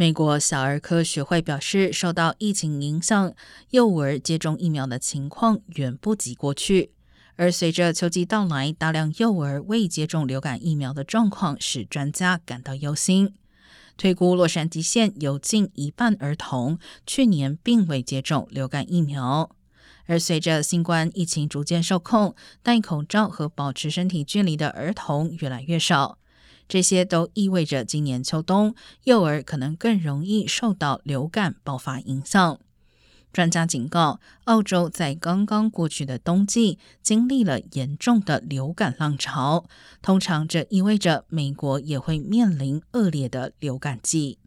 美国小儿科学会表示，受到疫情影响，幼儿接种疫苗的情况远不及过去。而随着秋季到来，大量幼儿未接种流感疫苗的状况使专家感到忧心。推估洛杉矶县有近一半儿童去年并未接种流感疫苗。而随着新冠疫情逐渐受控，戴口罩和保持身体距离的儿童越来越少，这些都意味着今年秋冬幼儿可能更容易受到流感爆发影响。专家警告，澳洲在刚刚过去的冬季经历了严重的流感浪潮，通常这意味着美国也会面临恶劣的流感季。